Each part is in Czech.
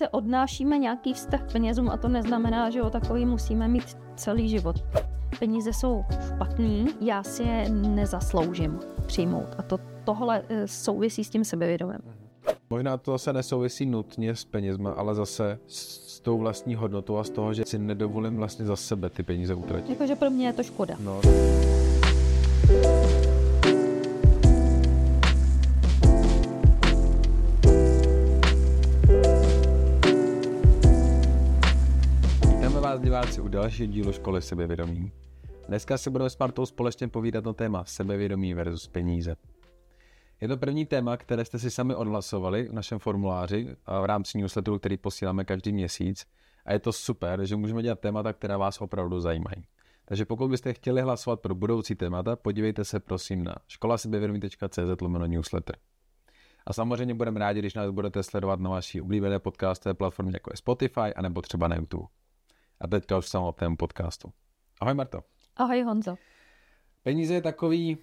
se odnášíme nějaký vztah k penězům a to neznamená, že o takový musíme mít celý život. Peníze jsou špatný, já si je nezasloužím přijmout. A to tohle eh, souvisí s tím sebevědomím. Možná to zase nesouvisí nutně s penězma, ale zase s tou vlastní hodnotou a z toho, že si nedovolím vlastně za sebe ty peníze utratit. Jakože pro mě je to škoda. No. Diváci u dalšího dílu Školy sebevědomí. Dneska si budeme s Martou společně povídat na téma sebevědomí versus peníze. Je to první téma, které jste si sami odhlasovali v našem formuláři a v rámci newsletteru, který posíláme každý měsíc. A je to super, že můžeme dělat témata, která vás opravdu zajímají. Takže pokud byste chtěli hlasovat pro budoucí témata, podívejte se prosím na školasebevědomí.cz newsletter. A samozřejmě budeme rádi, když nás budete sledovat na vaší oblíbené podcastové platformě, jako je Spotify, anebo třeba na YouTube. A teďka už samotnému podcastu. Ahoj Marto. Ahoj Honzo. Peníze je takový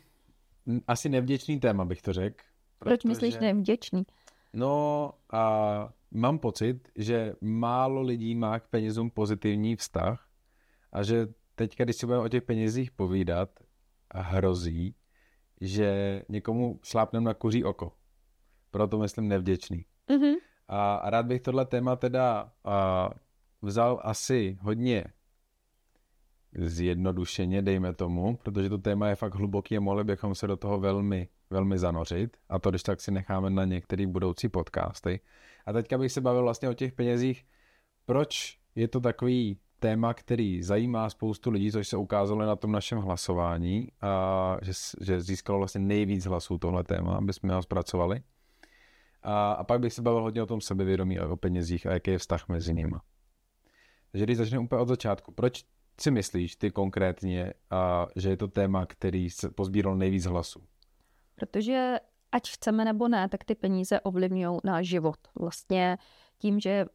m, asi nevděčný téma, bych to řekl. Proč myslíš nevděčný? No a mám pocit, že málo lidí má k penězům pozitivní vztah a že teďka, když si budeme o těch penězích povídat, hrozí, že někomu šlápnem na kuří oko. Proto myslím nevděčný. Mhm. A, a rád bych tohle téma teda a, vzal asi hodně zjednodušeně, dejme tomu, protože to téma je fakt hluboký a mohli bychom se do toho velmi, velmi zanořit. A to, když tak si necháme na některé budoucí podcasty. A teďka bych se bavil vlastně o těch penězích. Proč je to takový téma, který zajímá spoustu lidí, což se ukázalo na tom našem hlasování, a že, že získalo vlastně nejvíc hlasů tohle téma, aby jsme ho zpracovali. A, a pak bych se bavil hodně o tom sebevědomí a o penězích a jaký je vztah mezi nimi. Takže když začneme úplně od začátku, proč si myslíš ty konkrétně, a, že je to téma, který se pozbíral nejvíc hlasů? Protože ať chceme nebo ne, tak ty peníze ovlivňují náš život. Vlastně tím, že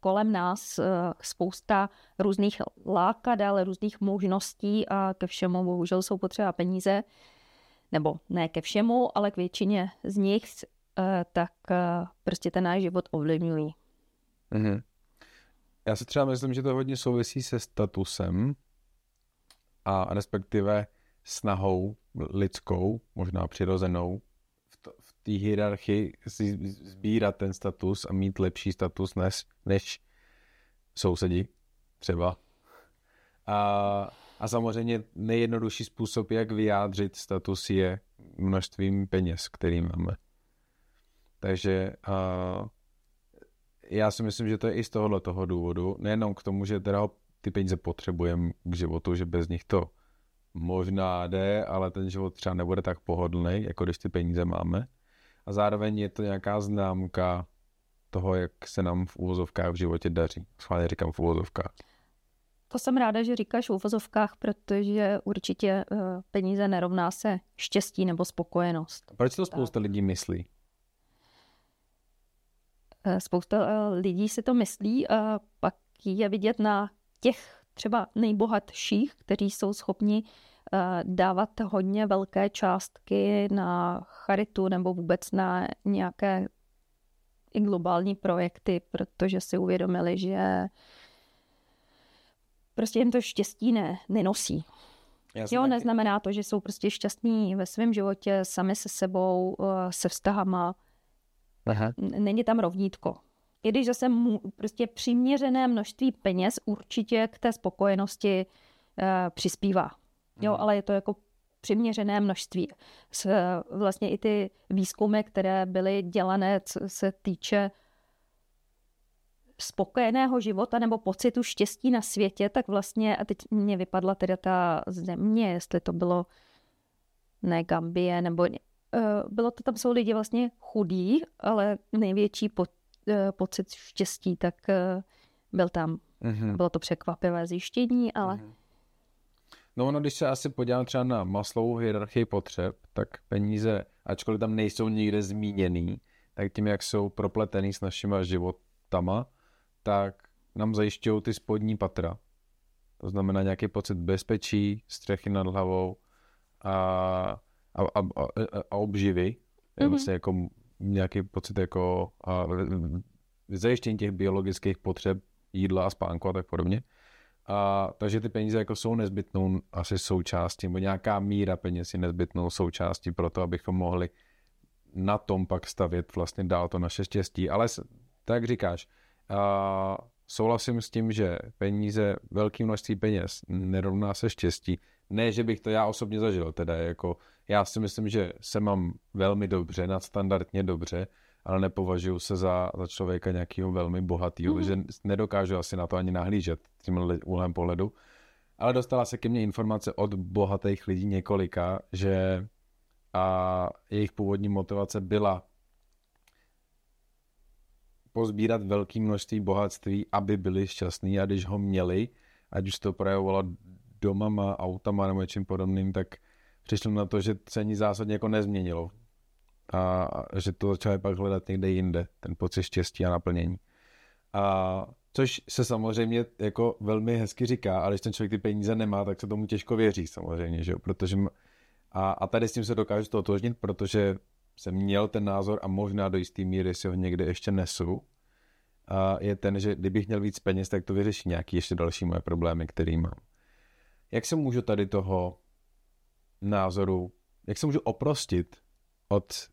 kolem nás eh, spousta různých lákadel, různých možností a ke všemu bohužel jsou potřeba peníze, nebo ne ke všemu, ale k většině z nich, eh, tak eh, prostě ten náš život ovlivňují. Mhm. Já si třeba myslím, že to hodně souvisí se statusem a respektive snahou lidskou, možná přirozenou, v, té hierarchii sbírat ten status a mít lepší status než, než sousedi třeba. A, a samozřejmě nejjednodušší způsob, jak vyjádřit status, je množstvím peněz, který máme. Takže a, já si myslím, že to je i z tohohle toho důvodu, nejenom k tomu, že teda ty peníze potřebujeme k životu, že bez nich to možná jde, ale ten život třeba nebude tak pohodlný, jako když ty peníze máme. A zároveň je to nějaká známka toho, jak se nám v úvozovkách v životě daří. Schválně říkám v úvozovkách. To jsem ráda, že říkáš v uvozovkách, protože určitě uh, peníze nerovná se štěstí nebo spokojenost. Proč to spousta lidí myslí? Uh, spousta uh, lidí si to myslí a pak je vidět na těch třeba nejbohatších, kteří jsou schopni dávat hodně velké částky na charitu nebo vůbec na nějaké i globální projekty, protože si uvědomili, že prostě jim to štěstí ne, nenosí. Jo, taky. neznamená to, že jsou prostě šťastní ve svém životě, sami se sebou, se vztahama. Aha. Není tam rovnítko. I když zase mu, prostě přiměřené množství peněz určitě k té spokojenosti uh, přispívá. Jo, hmm. ale je to jako přiměřené množství. S, vlastně i ty výzkumy, které byly dělané, co se týče spokojeného života nebo pocitu štěstí na světě, tak vlastně, a teď mě vypadla teda ta země, jestli to bylo ne Gambie, nebo bylo to, tam jsou lidi vlastně chudí, ale největší po, uh, pocit štěstí, tak uh, byl tam. Mm-hmm. Bylo to překvapivé zjištění, ale mm-hmm. No ono, když se asi podívám třeba na maslovou hierarchii potřeb, tak peníze, ačkoliv tam nejsou nikde zmíněný, tak tím, jak jsou propletený s našimi životama, tak nám zajišťují ty spodní patra. To znamená nějaký pocit bezpečí, střechy nad hlavou a, a, a, a, a obživy. Mm-hmm. Vlastně jako nějaký pocit jako a, zajištění těch biologických potřeb, jídla a spánku a tak podobně. A, takže ty peníze jako jsou nezbytnou asi součástí, nebo nějaká míra peněz je nezbytnou součástí pro to, abychom mohli na tom pak stavět vlastně dál to naše štěstí. Ale tak říkáš, a, souhlasím s tím, že peníze, velké množství peněz nerovná se štěstí. Ne, že bych to já osobně zažil, teda jako já si myslím, že se mám velmi dobře, nadstandardně dobře, ale nepovažuji se za, za člověka nějakého velmi bohatého, mm-hmm. že nedokážu asi na to ani nahlížet tím úhlem pohledu. Ale dostala se ke mně informace od bohatých lidí několika, že a jejich původní motivace byla pozbírat velké množství bohatství, aby byli šťastní a když ho měli, ať už to projevovalo domama, autama nebo něčím podobným, tak přišli na to, že se ani zásadně jako nezměnilo a že to začali pak hledat někde jinde, ten pocit štěstí a naplnění. A což se samozřejmě jako velmi hezky říká, ale když ten člověk ty peníze nemá, tak se tomu těžko věří samozřejmě, že jo? protože a, a tady s tím se dokážu totožnit, protože jsem měl ten názor a možná do jisté míry si ho někde ještě nesu, a je ten, že kdybych měl víc peněz, tak to vyřeší nějaký ještě další moje problémy, které mám. Jak se můžu tady toho názoru, jak se můžu oprostit od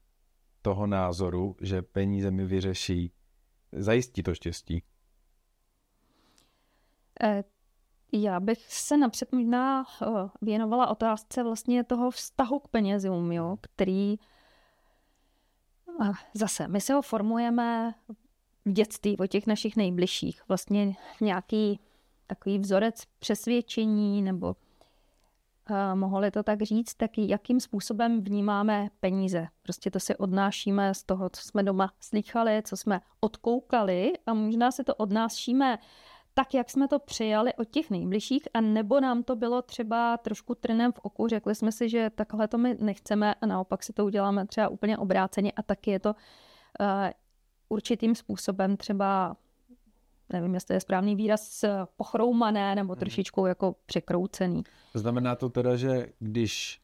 toho názoru, že peníze mi vyřeší, zajistí to štěstí? Eh, já bych se napřed možná eh, věnovala otázce vlastně toho vztahu k penězům, jo, který zase my se ho formujeme v dětství o těch našich nejbližších. Vlastně nějaký takový vzorec přesvědčení nebo mohli to tak říct, tak jakým způsobem vnímáme peníze. Prostě to si odnášíme z toho, co jsme doma slychali, co jsme odkoukali a možná se to odnášíme tak, jak jsme to přijali od těch nejbližších a nebo nám to bylo třeba trošku trnem v oku, řekli jsme si, že takhle to my nechceme a naopak si to uděláme třeba úplně obráceně a taky je to uh, určitým způsobem třeba nevím, jestli je správný výraz, pochroumané nebo mhm. trošičku jako překroucený. Znamená to teda, že když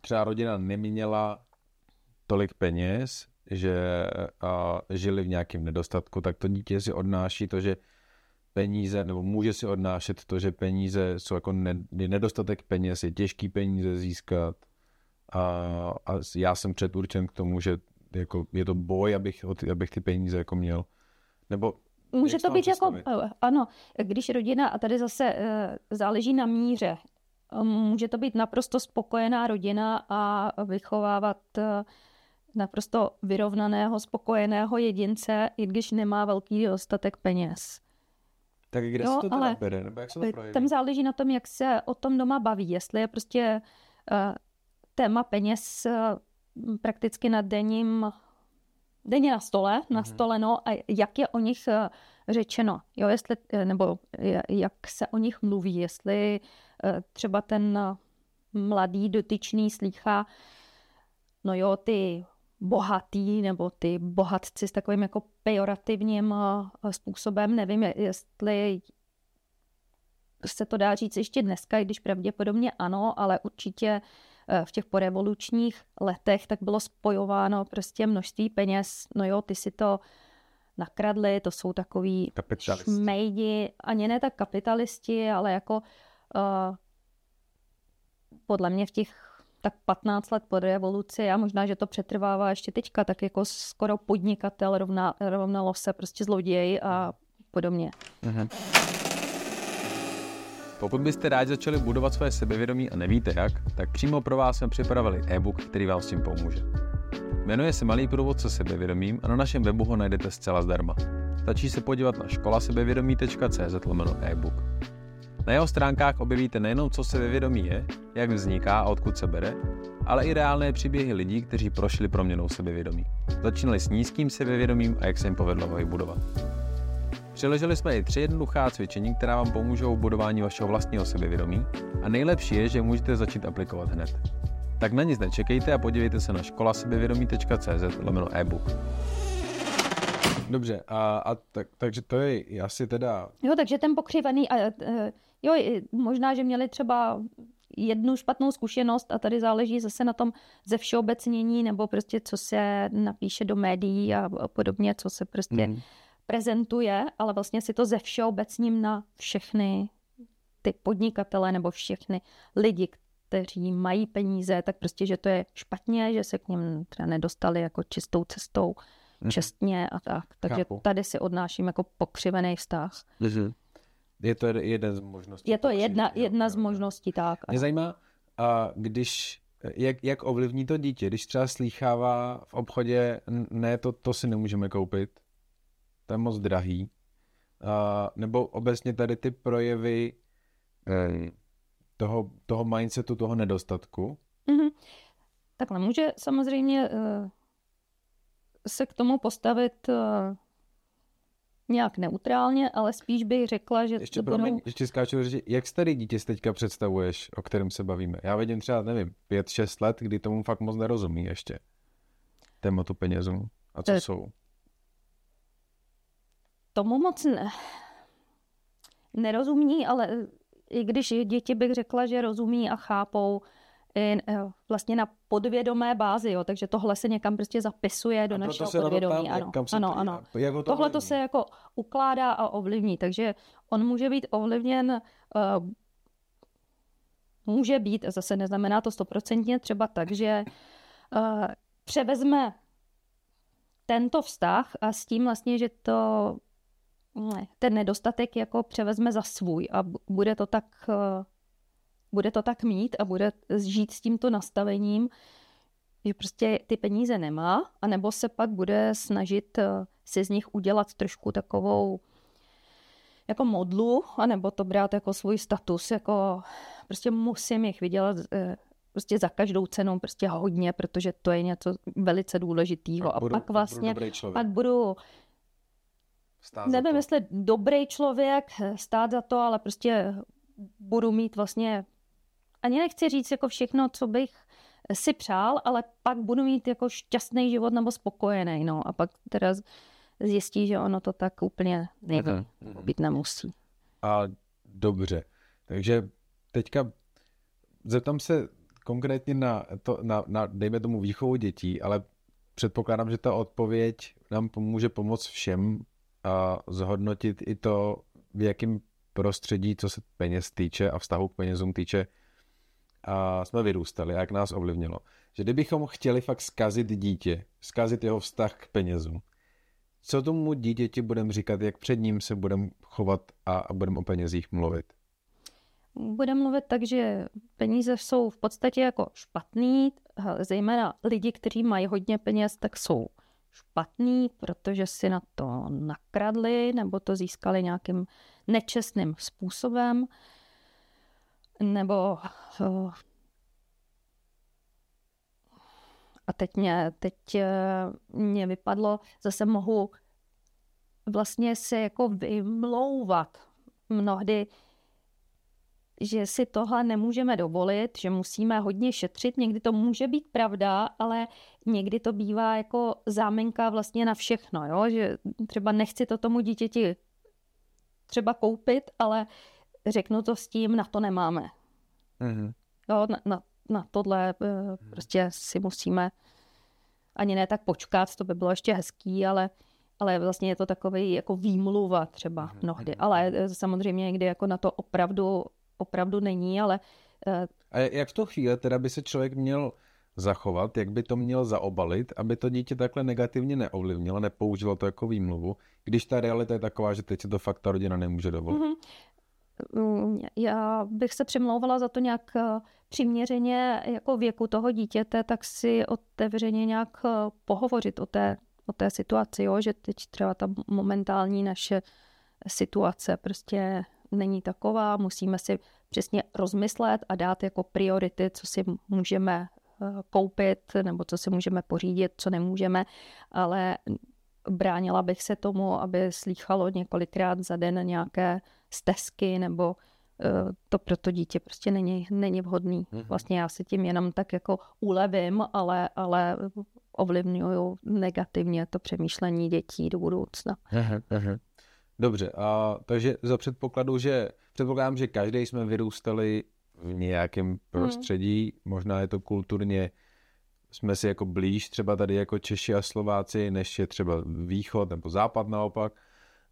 třeba rodina neměla tolik peněz, že a, žili v nějakém nedostatku, tak to dítě si odnáší to, že peníze, nebo může si odnášet to, že peníze jsou jako ne, nedostatek peněz, je těžký peníze získat a, a já jsem předurčen k tomu, že jako je to boj, abych, abych ty peníze jako měl. Nebo Může to být jako, eh, ano, když rodina, a tady zase eh, záleží na míře, eh, může to být naprosto spokojená rodina a vychovávat naprosto vyrovnaného, spokojeného jedince, i když nemá velký dostatek peněz. Tak kde jo, se to teda ale bere, nebo jak se to projeví? Tam záleží na tom, jak se o tom doma baví. Jestli je prostě uh, téma peněz uh, prakticky na denním denně na stole, mm-hmm. na stole, no, a jak je o nich eh, řečeno, jo, jestli, eh, nebo jak se o nich mluví, jestli eh, třeba ten mladý dotyčný slýchá, no jo, ty bohatý nebo ty bohatci s takovým jako pejorativním způsobem, nevím, jestli se to dá říct ještě dneska, i když pravděpodobně ano, ale určitě Eh, v těch porevolučních letech, tak bylo spojováno prostě množství peněz. No jo, ty si to nakradli, to jsou takový šmejdi, ani ne tak kapitalisti, ale jako uh, podle mě v těch tak 15 let po revoluci a možná, že to přetrvává ještě teďka, tak jako skoro podnikatel rovna, rovnalo se prostě zloděj a podobně. Uh-huh. Pokud byste rádi začali budovat své sebevědomí a nevíte jak, tak přímo pro vás jsme připravili e-book, který vám s tím pomůže. Jmenuje se Malý průvodce sebevědomím a na našem webu ho najdete zcela zdarma. Stačí se podívat na školasebevědomí.cz e-book. Na jeho stránkách objevíte nejenom, co sebevědomí je, jak vzniká a odkud se bere, ale i reálné příběhy lidí, kteří prošli proměnou sebevědomí. Začínali s nízkým sebevědomím a jak se jim povedlo ho budovat. Přiložili jsme i tři jednoduchá cvičení, která vám pomůžou v budování vašeho vlastního sebevědomí a nejlepší je, že můžete začít aplikovat hned. Tak na nic nečekejte a podívejte se na školasebevědomí.cz lomeno e-book. Dobře, a, a tak, takže to je asi teda... Jo, takže ten pokřivený, a, a, jo, možná, že měli třeba jednu špatnou zkušenost a tady záleží zase na tom ze všeobecnění nebo prostě co se napíše do médií a podobně, co se prostě mm prezentuje, ale vlastně si to ze všeobecním na všechny ty podnikatele nebo všechny lidi, kteří mají peníze, tak prostě, že to je špatně, že se k ním třeba nedostali jako čistou cestou, mm. čestně a tak. Takže Chápu. tady si odnáším jako pokřivený vztah. Mm. Je to jeden z možností. Je to pokřivit, jedna, jedna z možností, tak. Mě zajímá, a když, jak, jak ovlivní to dítě, když třeba slýchává v obchodě, ne, to, to si nemůžeme koupit, to je moc drahý, a, nebo obecně tady ty projevy eh, toho, toho mindsetu, toho nedostatku? Mm-hmm. Takhle může samozřejmě uh, se k tomu postavit uh, nějak neutrálně, ale spíš bych řekla, že ještě, to budou... ještě skáču, že jak starý dítě si teďka představuješ, o kterém se bavíme? Já vidím třeba, nevím, pět, šest let, kdy tomu fakt moc nerozumí ještě. Tématu penězů. A co to... jsou? Tomu moc ne... nerozumí, ale i když děti bych řekla, že rozumí a chápou i eh, vlastně na podvědomé bázi, jo, takže tohle se někam prostě zapisuje do našeho podvědomí. Tam, ano, ano, ano. Jak to tohle to se jako ukládá a ovlivní, takže on může být ovlivněn uh, může být, zase neznamená to stoprocentně, třeba tak, že uh, převezme tento vztah a s tím vlastně, že to ten nedostatek jako převezme za svůj a bude to tak, eh, bude to tak mít a bude žít s tímto nastavením, že prostě ty peníze nemá, anebo se pak bude snažit eh, si z nich udělat trošku takovou jako modlu, anebo to brát jako svůj status, jako prostě musím jich vydělat eh, prostě za každou cenu prostě hodně, protože to je něco velice důležitého. A pak vlastně pak budu Stát Nevím, jestli dobrý člověk, stát za to, ale prostě budu mít vlastně, ani nechci říct jako všechno, co bych si přál, ale pak budu mít jako šťastný život nebo spokojený, no. A pak teda zjistí, že ono to tak úplně nejde, mm-hmm. být nemusí. A dobře, takže teďka zeptám se konkrétně na, to, na, na dejme tomu výchovu dětí, ale předpokládám, že ta odpověď nám pomůže pomoct všem a zhodnotit i to, v jakém prostředí, co se peněz týče a vztahu k penězům týče, a jsme vyrůstali a jak nás ovlivnilo. Že kdybychom chtěli fakt zkazit dítě, zkazit jeho vztah k penězům, co tomu dítěti budeme říkat, jak před ním se budeme chovat a, a budeme o penězích mluvit? Budeme mluvit tak, že peníze jsou v podstatě jako špatný, zejména lidi, kteří mají hodně peněz, tak jsou špatný, protože si na to nakradli nebo to získali nějakým nečestným způsobem, nebo a teď mě, teď e, mě vypadlo, zase mohu vlastně se jako vymlouvat mnohdy že si tohle nemůžeme dovolit, že musíme hodně šetřit. Někdy to může být pravda, ale někdy to bývá jako záminka vlastně na všechno, jo? že třeba nechci to tomu dítěti třeba koupit, ale řeknu to s tím, na to nemáme. Mm-hmm. Jo, na, na, na tohle eh, prostě si musíme ani ne tak počkat, to by bylo ještě hezký, ale, ale vlastně je to takový jako výmluva třeba mm-hmm. mnohdy. Ale eh, samozřejmě někdy jako na to opravdu opravdu není, ale... Uh... A jak v tu chvíli teda by se člověk měl zachovat, jak by to měl zaobalit, aby to dítě takhle negativně neovlivnilo, nepoužilo to jako výmluvu, když ta realita je taková, že teď se to fakt ta rodina nemůže dovolit. Mm-hmm. Já bych se přimlouvala za to nějak eh, přiměřeně jako věku toho dítěte, tak si otevřeně nějak eh, pohovořit o té, o té situaci, jo? že teď třeba ta momentální naše situace prostě není taková, musíme si přesně rozmyslet a dát jako priority, co si můžeme eh, koupit nebo co si můžeme pořídit, co nemůžeme, ale bránila bych se tomu, aby slýchalo několikrát za den nějaké stezky nebo eh, to pro to dítě prostě není, není vhodný. Mhm. Vlastně já si tím jenom tak jako ulevím, ale, ale ovlivňuju negativně to přemýšlení dětí do budoucna. Aha, aha. Dobře, a takže za předpokladu, že předpokládám, že každý jsme vyrůstali v nějakém hmm. prostředí, hmm. možná je to kulturně, jsme si jako blíž třeba tady jako Češi a Slováci, než je třeba východ nebo západ naopak.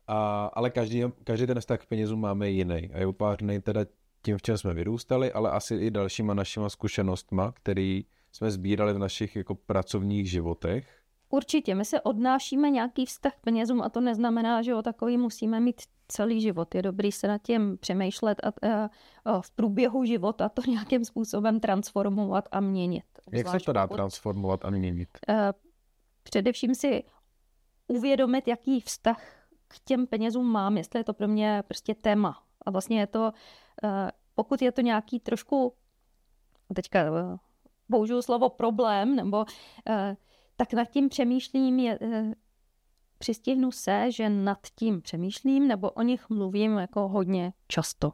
A, ale každý, každý ten vztah k penězům máme jiný a je utvářený teda tím, v čem jsme vyrůstali, ale asi i dalšíma našima zkušenostma, který jsme sbírali v našich jako pracovních životech. Určitě, my se odnášíme nějaký vztah k penězům a to neznamená, že o takový musíme mít celý život. Je dobrý se nad tím přemýšlet a, a, a v průběhu života to nějakým způsobem transformovat a měnit. Jak se to dá pokud, transformovat a měnit? A, především si uvědomit, jaký vztah k těm penězům mám, jestli je to pro mě prostě téma. A vlastně je to, pokud je to nějaký trošku, teďka použiju slovo problém, nebo tak nad tím přemýšlím, je, přistihnu se, že nad tím přemýšlím nebo o nich mluvím jako hodně často.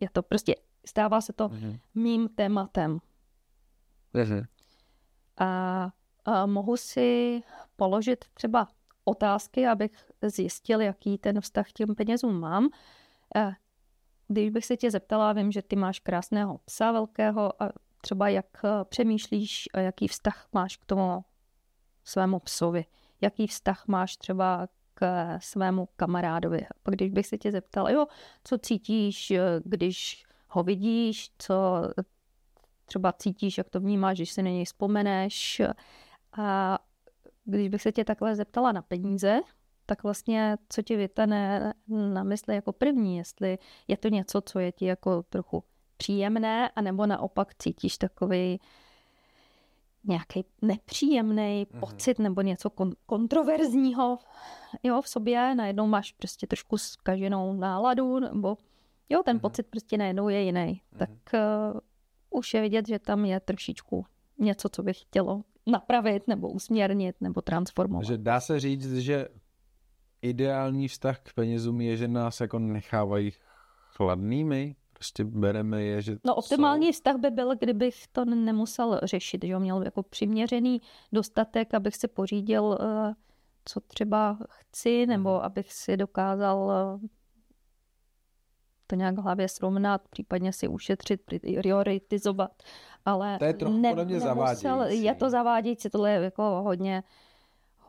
Je to prostě, stává se to mm-hmm. mým tématem. Mm-hmm. A, a mohu si položit třeba otázky, abych zjistil, jaký ten vztah k těm penězům mám. Když bych se tě zeptala, vím, že ty máš krásného psa velkého a třeba jak přemýšlíš, jaký vztah máš k tomu svému psovi jaký vztah máš třeba k svému kamarádovi. Pak když bych se tě zeptal, jo, co cítíš, když ho vidíš, co třeba cítíš, jak to vnímáš, když si na něj vzpomeneš. A když bych se tě takhle zeptala na peníze, tak vlastně co ti vytane na mysli jako první, jestli je to něco, co je ti jako trochu příjemné, anebo naopak cítíš takový nějaký nepříjemný mm-hmm. pocit nebo něco kon- kontroverzního jo, v sobě, najednou máš prostě trošku zkaženou náladu, nebo jo, ten mm-hmm. pocit prostě najednou je jiný. Mm-hmm. Tak uh, už je vidět, že tam je trošičku něco, co bych chtělo napravit, nebo usměrnit, nebo transformovat. Že dá se říct, že ideální vztah k penězům je, že nás jako nechávají chladnými, prostě bereme je, že No optimální jsou... vztah by byl, kdybych to nemusel řešit, že měl jako přiměřený dostatek, abych si pořídil, eh, co třeba chci, nebo mhm. abych si dokázal eh, to nějak v hlavě srovnat, případně si ušetřit, prioritizovat, ale to je trochu ne, mě nemusel, je to zavádějící, tohle je jako hodně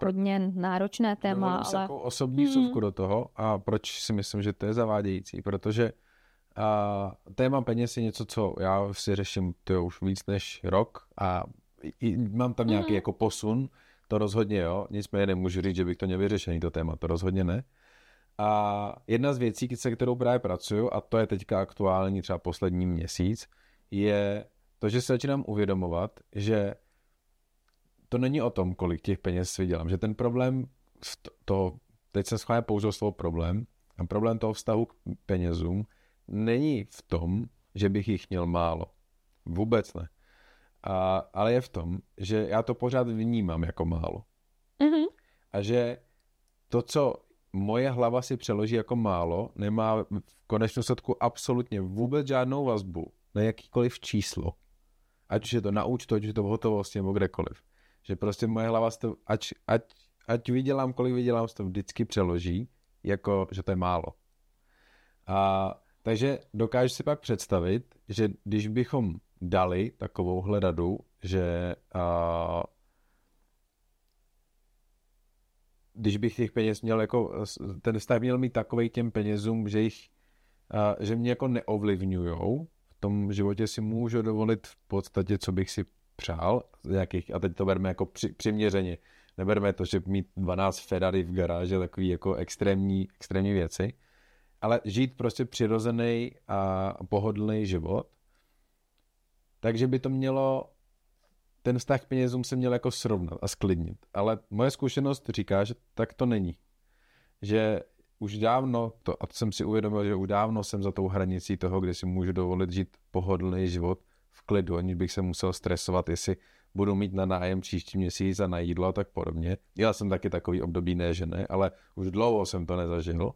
hodně náročné téma, ale... jako osobní hmm. do toho a proč si myslím, že to je zavádějící, protože a téma peněz je něco, co já si řeším to už víc než rok a i, mám tam nějaký mm. jako posun, to rozhodně jo, nicméně nemůžu říct, že bych to měl vyřešený to téma, to rozhodně ne. A jedna z věcí, se kterou právě pracuju, a to je teďka aktuální třeba poslední měsíc, je to, že se začínám uvědomovat, že to není o tom, kolik těch peněz vydělám, že ten problém, to, teď jsem schválně použil slovo problém, a problém toho vztahu k penězům není v tom, že bych jich měl málo. Vůbec ne. A, ale je v tom, že já to pořád vnímám jako málo. Mm-hmm. A že to, co moje hlava si přeloží jako málo, nemá v konečnou sledku absolutně vůbec žádnou vazbu na jakýkoliv číslo. Ať už je to na účtu, ať už je to v hotovosti nebo kdekoliv. Že prostě moje hlava to, ať, ať, ať vydělám, kolik vydělám, to vždycky přeloží, jako, že to je málo. A takže dokážu si pak představit, že když bychom dali takovou radu, že a, když bych těch peněz měl jako, ten stav měl mít takový těm penězům, že jich, a, že mě jako neovlivňujou, v tom životě si můžu dovolit v podstatě, co bych si přál, nějakých, a teď to berme jako při, přiměřeně, neberme to, že mít 12 Ferrari v garáži, takový jako extrémní, extrémní věci, ale žít prostě přirozený a pohodlný život. Takže by to mělo, ten vztah k penězům se měl jako srovnat a sklidnit. Ale moje zkušenost říká, že tak to není. Že už dávno, to, a to jsem si uvědomil, že už dávno jsem za tou hranicí toho, kde si můžu dovolit žít pohodlný život v klidu, aniž bych se musel stresovat, jestli budu mít na nájem příští měsíc a na jídlo a tak podobně. Já jsem taky takový období ne, že ne, ale už dlouho jsem to nezažil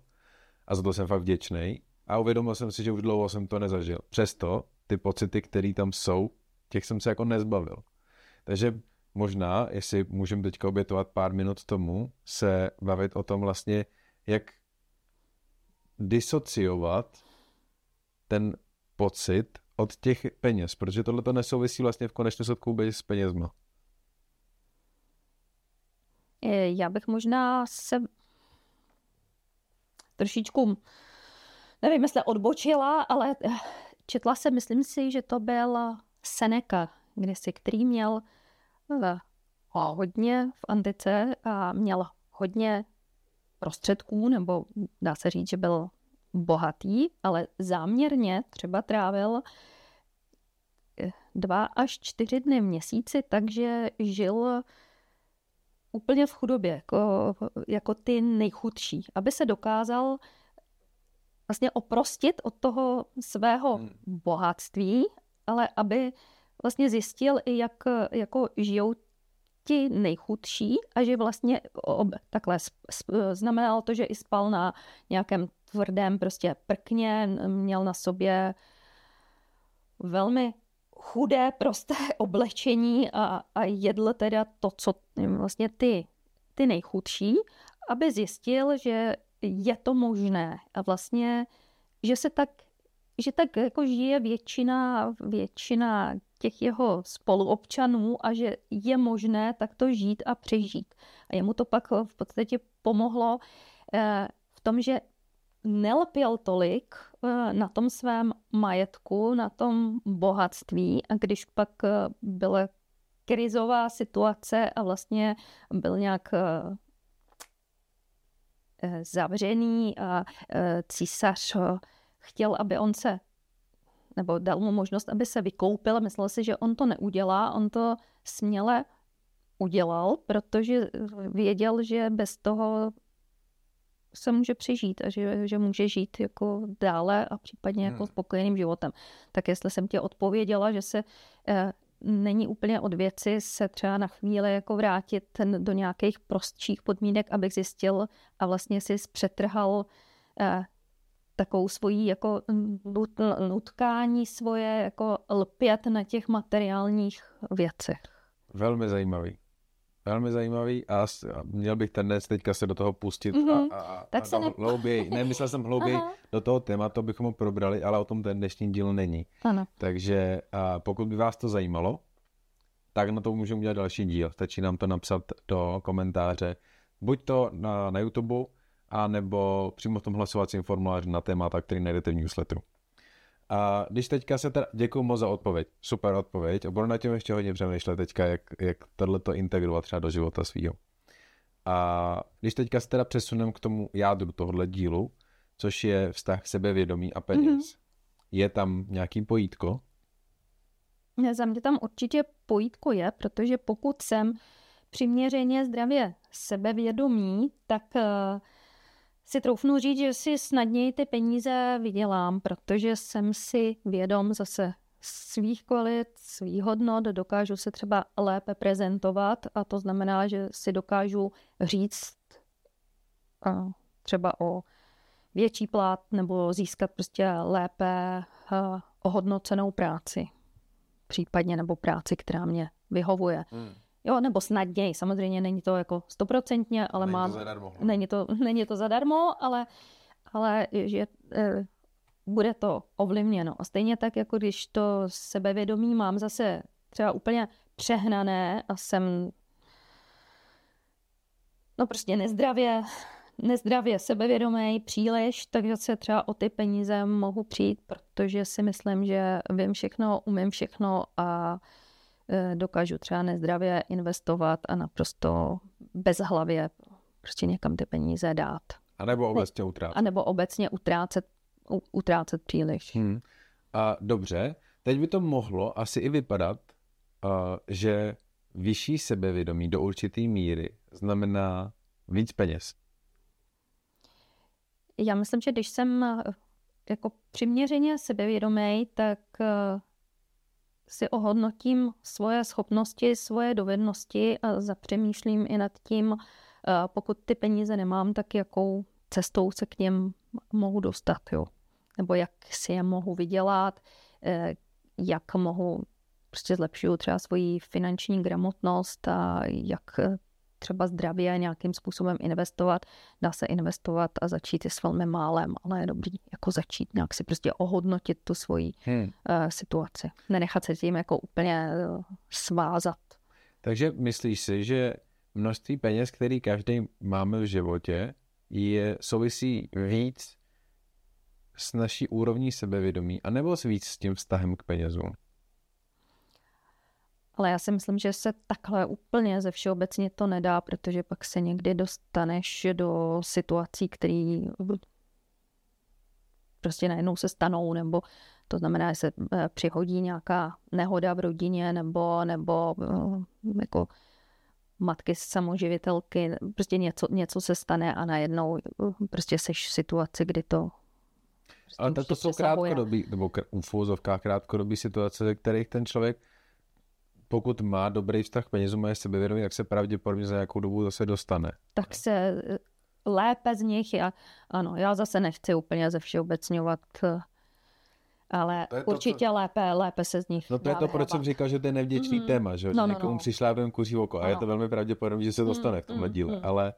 a za to jsem fakt vděčný. A uvědomil jsem si, že už dlouho jsem to nezažil. Přesto ty pocity, které tam jsou, těch jsem se jako nezbavil. Takže možná, jestli můžeme teďka obětovat pár minut tomu, se bavit o tom vlastně, jak disociovat ten pocit od těch peněz, protože tohle to nesouvisí vlastně v konečném sledku vůbec s penězma. Já bych možná se trošičku, nevím, jestli odbočila, ale eh, četla jsem, myslím si, že to byl Seneca, kdysi, který měl hodně v antice a měl hodně prostředků, nebo dá se říct, že byl bohatý, ale záměrně třeba trávil eh, dva až čtyři dny v měsíci, takže žil úplně v chudobě, jako, jako ty nejchudší, aby se dokázal vlastně oprostit od toho svého hmm. bohatství, ale aby vlastně zjistil i, jak jako žijou ti nejchudší a že vlastně ob, takhle znamenalo to, že i spal na nějakém tvrdém prostě prkně, měl na sobě velmi chudé, prosté oblečení a, a jedl teda to, co vlastně ty, ty nejchudší, aby zjistil, že je to možné a vlastně, že se tak, že tak jako žije většina, většina těch jeho spoluobčanů a že je možné takto žít a přežít. A jemu to pak v podstatě pomohlo eh, v tom, že nelpěl tolik eh, na tom svém majetku, na tom bohatství a když pak eh, byla krizová situace a vlastně byl nějak zavřený a císař chtěl, aby on se nebo dal mu možnost, aby se vykoupil. Myslel si, že on to neudělá, on to směle udělal, protože věděl, že bez toho se může přežít a že, že může žít jako dále a případně jako hmm. spokojeným životem. Tak jestli jsem tě odpověděla, že se eh, není úplně od věci se třeba na chvíli jako vrátit do nějakých prostších podmínek, abych zjistil a vlastně si přetrhal eh, takovou svojí jako nutkání svoje, jako lpět na těch materiálních věcech. Velmi zajímavý. Velmi zajímavý a měl bych ten dnes teďka se do toho pustit mm-hmm. a, a, tak a se ne... hlouběji. Ne, myslel jsem hlouběji do toho tématu, bychom ho probrali, ale o tom ten dnešní díl není. Ano. Takže a pokud by vás to zajímalo, tak na to můžeme udělat další díl. Stačí nám to napsat do komentáře, buď to na, na YouTube, a nebo přímo v tom hlasovacím formuláři na témata, který najdete v newsletteru. A když teďka se teda, děkuji moc za odpověď, super odpověď, a budu na tím ještě hodně přemýšlet teďka, jak, jak tohleto integrovat třeba do života svýho. A když teďka se teda přesuneme k tomu jádru tohohle dílu, což je vztah sebevědomí a peněz, mm-hmm. je tam nějaký pojítko? Za mě tam určitě pojítko je, protože pokud jsem přiměřeně zdravě sebevědomí, tak uh, si troufnu říct, že si snadněji ty peníze vydělám, protože jsem si vědom zase svých kvalit, svých hodnot, dokážu se třeba lépe prezentovat a to znamená, že si dokážu říct třeba o větší plat nebo získat prostě lépe ohodnocenou práci. Případně nebo práci, která mě vyhovuje. Hmm. Jo, nebo snadněji. Samozřejmě není to jako stoprocentně, ale není má... To zadarmo. Není to, není to zadarmo, ale, ale že e, bude to ovlivněno. A stejně tak, jako když to sebevědomí mám zase třeba úplně přehnané a jsem no prostě nezdravě, nezdravě sebevědomý příliš, tak se třeba o ty peníze mohu přijít, protože si myslím, že vím všechno, umím všechno a dokážu třeba nezdravě investovat a naprosto bezhlavě prostě někam ty peníze dát. A nebo obecně utrácet. A nebo obecně utrácet, utrácet příliš. Hmm. A dobře, teď by to mohlo asi i vypadat, uh, že vyšší sebevědomí do určité míry znamená víc peněz. Já myslím, že když jsem eh, jako přiměřeně sebevědomý, tak si ohodnotím svoje schopnosti, svoje dovednosti a zapřemýšlím i nad tím, eh, pokud ty peníze nemám, tak jakou cestou se k něm mohu dostat, jo. Nebo jak si je mohu vydělat, eh, jak mohu prostě zlepšuju třeba svoji finanční gramotnost a jak třeba zdravě nějakým způsobem investovat. Dá se investovat a začít s velmi málem, ale je dobrý jako začít nějak si prostě ohodnotit tu svoji hmm. uh, situaci. Nenechat se tím jako úplně uh, svázat. Takže myslíš si, že množství peněz, který každý máme v životě, je souvisí víc s naší úrovní sebevědomí, anebo s víc s tím vztahem k penězům? Ale já si myslím, že se takhle úplně ze všeobecně to nedá, protože pak se někdy dostaneš do situací, které prostě najednou se stanou, nebo to znamená, že se eh, přihodí nějaká nehoda v rodině, nebo, nebo eh, jako matky samoživitelky, prostě něco, něco se stane a najednou eh, prostě seš v situaci, kdy to Prostě Ale to jsou krátkodobí, nebo v úvozovkách krátkodobí situace, ve kterých ten člověk pokud má dobrý vztah k penězům a je sebevědomý, tak se pravděpodobně za nějakou dobu zase dostane. Tak se eh, lépe z nich, já, ano, já zase nechci úplně ze všeobecňovat, eh, ale to určitě to, lépe, lépe se z nich No to je to, proč jsem říkal, že to je nevděčný mm. téma, že, no, no, někomu no. přišla ten kuří oko a ano. je to velmi pravděpodobné, že se dostane mm, v tomhle mm, díle, mm. ale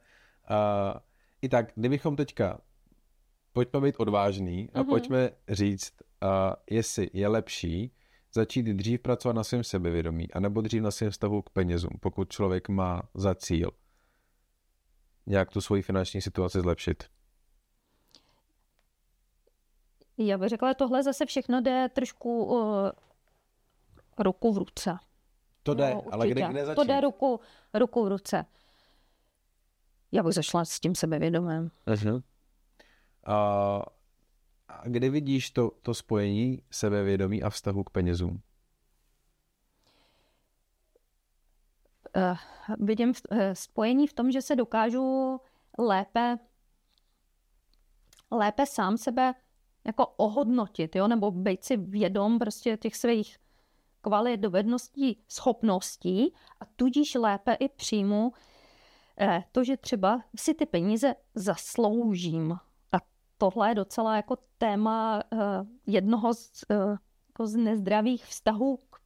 uh, i tak, kdybychom teďka pojďme být odvážný a mm-hmm. pojďme říct, uh, jestli je lepší začít dřív pracovat na svém sebevědomí, anebo dřív na svém vztahu k penězům, pokud člověk má za cíl nějak tu svoji finanční situaci zlepšit. Já bych řekla, tohle zase všechno jde trošku uh, ruku v ruce. To jde, no, ale kde, kde začít? To jde ruku, ruku v ruce. Já bych zašla s tím sebevědomím. Uh-huh. A, a kde vidíš to, to spojení sebevědomí a vztahu k penězům? Uh, vidím v, uh, spojení v tom, že se dokážu lépe, lépe sám sebe jako ohodnotit, jo? nebo být si vědom prostě těch svých kvalit, dovedností, schopností a tudíž lépe i přijmu eh, to, že třeba si ty peníze zasloužím tohle je docela jako téma uh, jednoho z, uh, jako z nezdravých vztahů k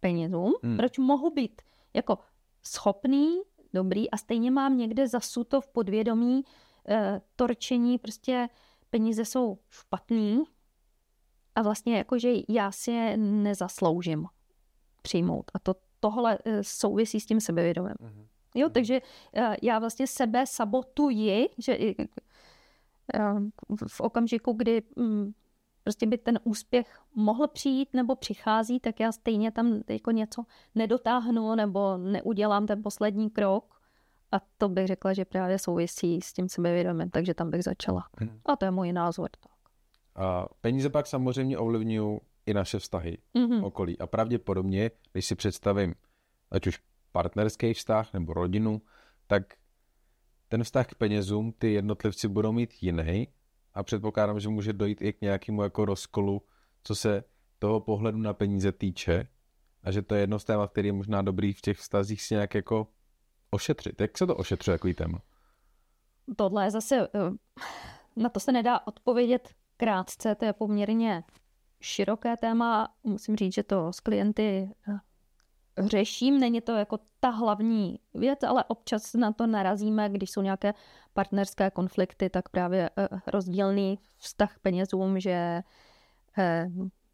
penězům. Hmm. Proč mohu být jako schopný, dobrý a stejně mám někde zasuto v podvědomí uh, torčení, prostě peníze jsou špatný a vlastně jako, že já si je nezasloužím přijmout. A to tohle uh, souvisí s tím sebevědomím. Hmm. Jo, takže uh, já vlastně sebe sabotuji, že v okamžiku, kdy mm, prostě by ten úspěch mohl přijít nebo přichází, tak já stejně tam jako něco nedotáhnu nebo neudělám ten poslední krok. A to bych řekla, že právě souvisí s tím sebevědomím, takže tam bych začala. Hmm. A to je můj názor. A peníze pak samozřejmě ovlivňují i naše vztahy mm-hmm. okolí. A pravděpodobně, když si představím ať už partnerský vztah nebo rodinu, tak ten vztah k penězům ty jednotlivci budou mít jiný a předpokládám, že může dojít i k nějakému jako rozkolu, co se toho pohledu na peníze týče a že to je jedno z témat, který je možná dobrý v těch vztazích si nějak jako ošetřit. Jak se to ošetřuje, jaký téma? Tohle je zase, eh, na to se nedá odpovědět krátce, to je poměrně široké téma. Musím říct, že to s klienty eh, řeším. Není to jako ta hlavní věc, ale občas na to narazíme, když jsou nějaké partnerské konflikty, tak právě eh, rozdílný vztah penězům, že eh,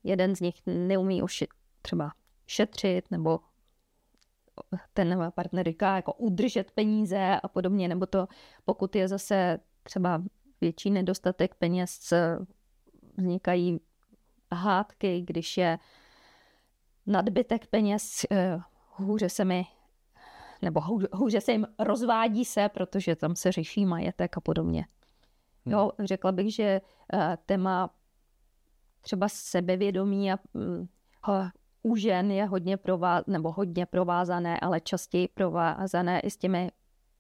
jeden z nich neumí už třeba šetřit, nebo ten partner říká jako udržet peníze a podobně, nebo to pokud je zase třeba větší nedostatek peněz, vznikají hádky, když je nadbytek peněz, eh, hůře se mi nebo hůře se jim rozvádí se, protože tam se řeší majetek a podobně. Hmm. Jo, řekla bych, že eh, téma třeba sebevědomí a hm, u žen je hodně, prová, nebo hodně provázané, ale častěji provázané i s těmi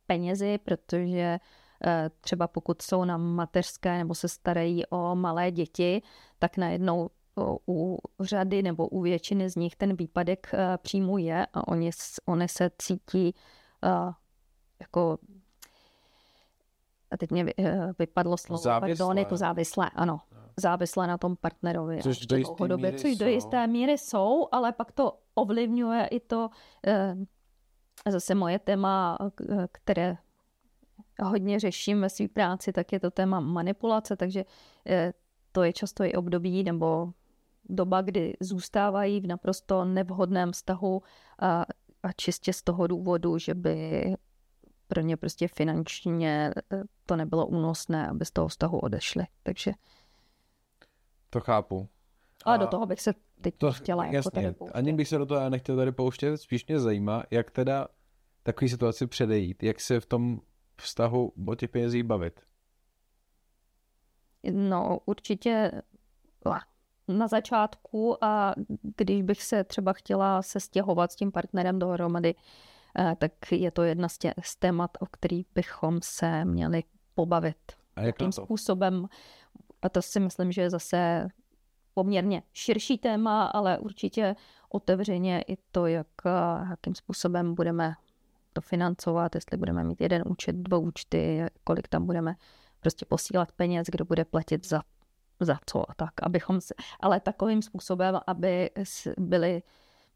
penězi, protože eh, třeba pokud jsou na mateřské nebo se starají o malé děti, tak najednou u řady nebo u většiny z nich ten výpadek eh, příjmu je a oni, oni se cítí uh, jako a teď mě eh, vypadlo slovo, závislé. pardon, jako závislé, ano, závislé na tom partnerovi. Což do jisté míry což do jisté míry jsou, ale pak to ovlivňuje i to, zase moje téma, které hodně řeším ve své práci, tak je to téma manipulace, takže to je často i období nebo doba, kdy zůstávají v naprosto nevhodném vztahu a, a čistě z toho důvodu, že by pro ně prostě finančně eh, to nebylo únosné, aby z toho vztahu odešli. Takže To chápu. ale do toho bych se teď To, chtěla jako jasně, tady pouštět. ani bych se do toho já nechtěl tady pouštět, spíš mě zajímá, jak teda takový situaci předejít, jak se v tom vztahu o těch penězích bavit. No, určitě na začátku a když bych se třeba chtěla se stěhovat s tím partnerem dohromady, eh, tak je to jedna z, tě, z témat, o kterých bychom se měli pobavit. A jak Jakým to? způsobem, a to si myslím, že je zase poměrně širší téma, ale určitě otevřeně i to, jak, eh, jakým způsobem budeme to financovat, jestli budeme mít jeden účet, dva účty, kolik tam budeme prostě posílat peněz, kdo bude platit za, za co a tak, abychom se, ale takovým způsobem, aby byly,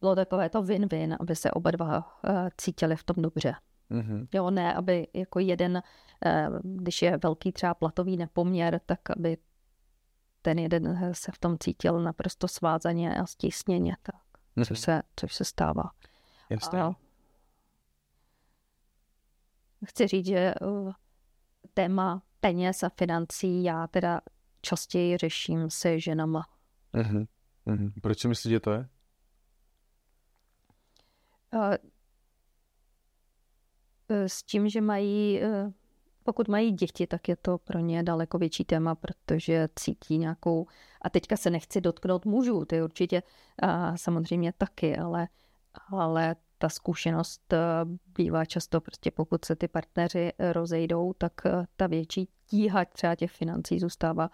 bylo takové to win-win, aby se oba dva eh, cítili v tom dobře. Mhm. Jo, ne, aby jako jeden, eh, když je velký třeba platový nepoměr, tak aby ten jeden eh, se v tom cítil naprosto svázaně a stísněně, tak, Mhm. což, se, což se stává. Jasně. A chci říct, že uh, téma peněz a financí já teda častěji řeším se ženama. Mhm. Mhm. Proč si myslíš, že to je? Uh, S tím, že mají, eh, pokud mají děti, tak je to pro ně daleko větší téma, protože cítí nějakou, a teďka se nechci dotknout mužů, ty určitě a samozřejmě taky, ale, ale ta zkušenost bývá často prostě pokud se ty partneři rozejdou, tak ta větší tíha třeba těch financí zůstává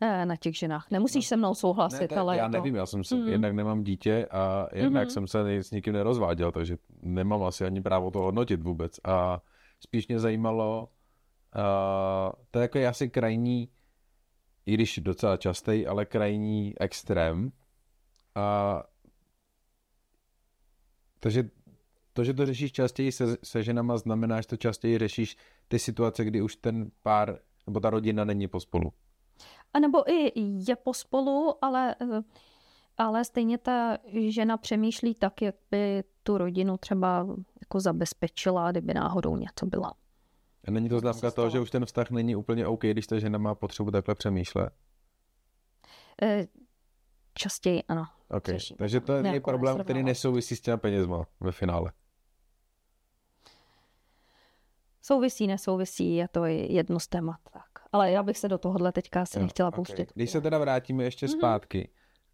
na těch ženách. Nemusíš se mnou souhlasit, to- ale já to... nevím, já jsem se, Mhm. jednak nemám dítě a jednak Mhm. jsem se s nikým nerozváděl, takže nemám asi ani právo to hodnotit vůbec. A spíš mě zajímalo, uh, to je jako asi krajní, i když docela častý, ale krajní extrém. A takže to, že to řešíš častěji se, se ženama, znamená, že to častěji řešíš ty situace, kdy už ten pár nebo ta rodina není pospolu. A nebo i je pospolu, ale, eh, ale stejně ta žena přemýšlí tak, jak by tu rodinu třeba jako zabezpečila, kdyby náhodou něco bylo. A není to známka toho, že už ten vztah není úplně OK, když ta žena má potřebu takhle přemýšlet? Eh, Častěji, ano. Okay. Řeším. Takže to je Nějakou problém, který nesouvisí s těma penězma ve finále. Souvisí, nesouvisí, je to jedno z témat. Tak. Ale já bych se do tohohle teďka asi Jo, nechtěla ok. pouštět. Když se teda vrátíme ještě Mhm. zpátky,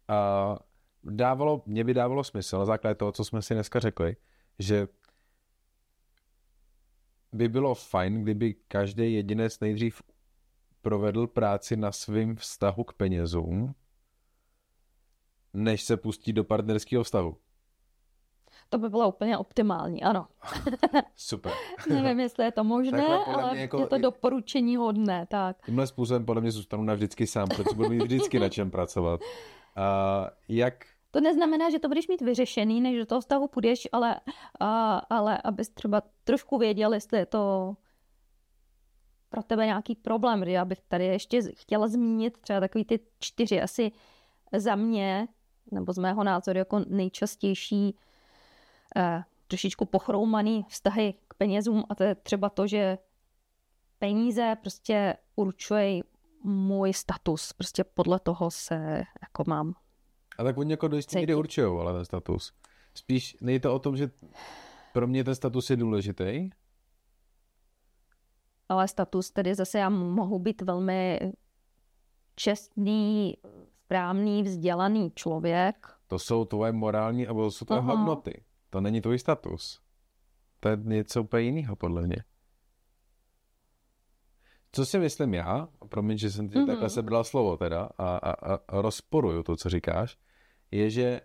a dávalo, mě by dávalo smysl na základě toho, co jsme si dneska řekli, že by bylo fajn, kdyby každý jedinec nejdřív provedl práci na svém vztahu k penězům, než se pustí do partnerského vztahu. To by bylo úplně optimální, ano. Super. Nevím, jestli je to možné, Takhle ale jako- je to doporučení hodné, tak. Tímhle způsobem podle mě zůstanu navždycky sám, protože budu mít vždycky na čem pracovat. A jak To neznamená, že to budeš mít vyřešený, než do toho vztahu půjdeš, ale, a, ale abys třeba trošku věděl, jestli je to pro tebe nějaký problém. Já bych tady ještě chtěla zmínit třeba takový ty čtyři asi za mě, nebo z mého názoru jako nejčastější trošičku pochroumaný vztahy k penězům a to je třeba to, že peníze prostě určují můj status. Prostě podle toho se jako mám A tak oni jako do jisté míry určují, ale ten status. Spíš nejde to o tom, že pro mě ten status je důležitý, ale status tedy zase já mohu být velmi čestný, správný, vzdělaný člověk. to jsou tvoje morální a to jsou tvoje Aha. hodnoty. To není tvůj status. To je něco úplně jiného, podle mě. Co si myslím já, promiň, že jsem ti Mhm. takhle sebral slovo teda a, a, a rozporuju to, co říkáš, je, že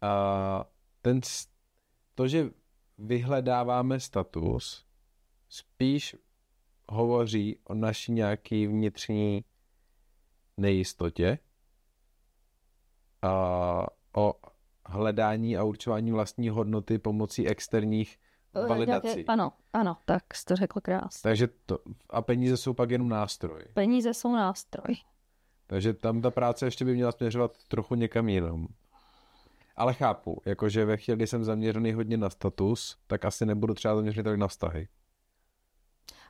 a, ten, to, že vyhledáváme status, spíš hovoří o naší nějaký vnitřní nejistotě a o hledání a určování vlastní hodnoty pomocí externích Eh, validací. nějaké- Ano, ano, tak jsi to řekl krásně. Takže to, a peníze jsou pak jenom nástroj. Peníze jsou nástroj. Takže tam ta práce ještě by měla směřovat trochu někam jinam. Ale chápu, jakože ve chvíli, kdy jsem zaměřený hodně na status, tak asi nebudu třeba zaměřený tak na vztahy.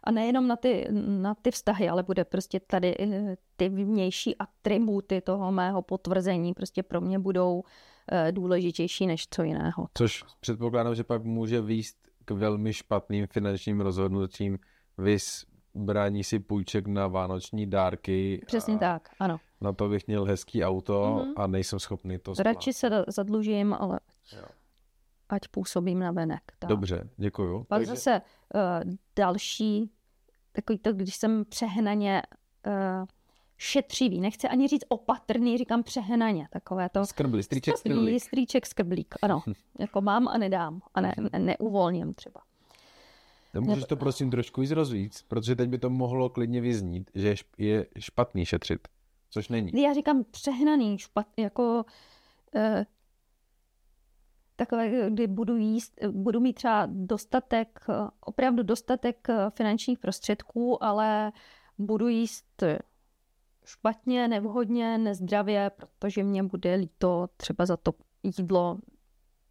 A nejenom na ty, na ty vztahy, ale bude prostě tady eh, ty vnější atributy toho mého potvrzení prostě pro mě budou eh, důležitější než co jiného. Což předpokládám, že pak může výst k velmi špatným finančním rozhodnutím, vys brání si půjček na vánoční dárky. Přesně tak, ano. Na to bych měl hezký auto mm-hmm. a nejsem schopný to splácet. Radši se zadlužím, ale jo. ať působím na venek. Tak. Dobře, děkuju. Pak Takže... zase uh, další, takový to, když jsem přehnaně uh, šetřivý, nechci ani říct opatrný, říkám přehnaně, takové to. Skrblí, strýček skrblík. Strýček skrblík, ano. jako mám a nedám a ne, ne, neuvolním třeba. Můžeš to prosím trošku víc rozvíc, protože teď by to mohlo klidně vyznít, že je špatný šetřit, což není. Já říkám přehnaný, špat, jako eh, takové, kdy budu jíst, budu mít třeba dostatek, opravdu dostatek eh, finančních prostředků, ale budu jíst špatně, nevhodně, nezdravě, protože mě bude líto třeba za to jídlo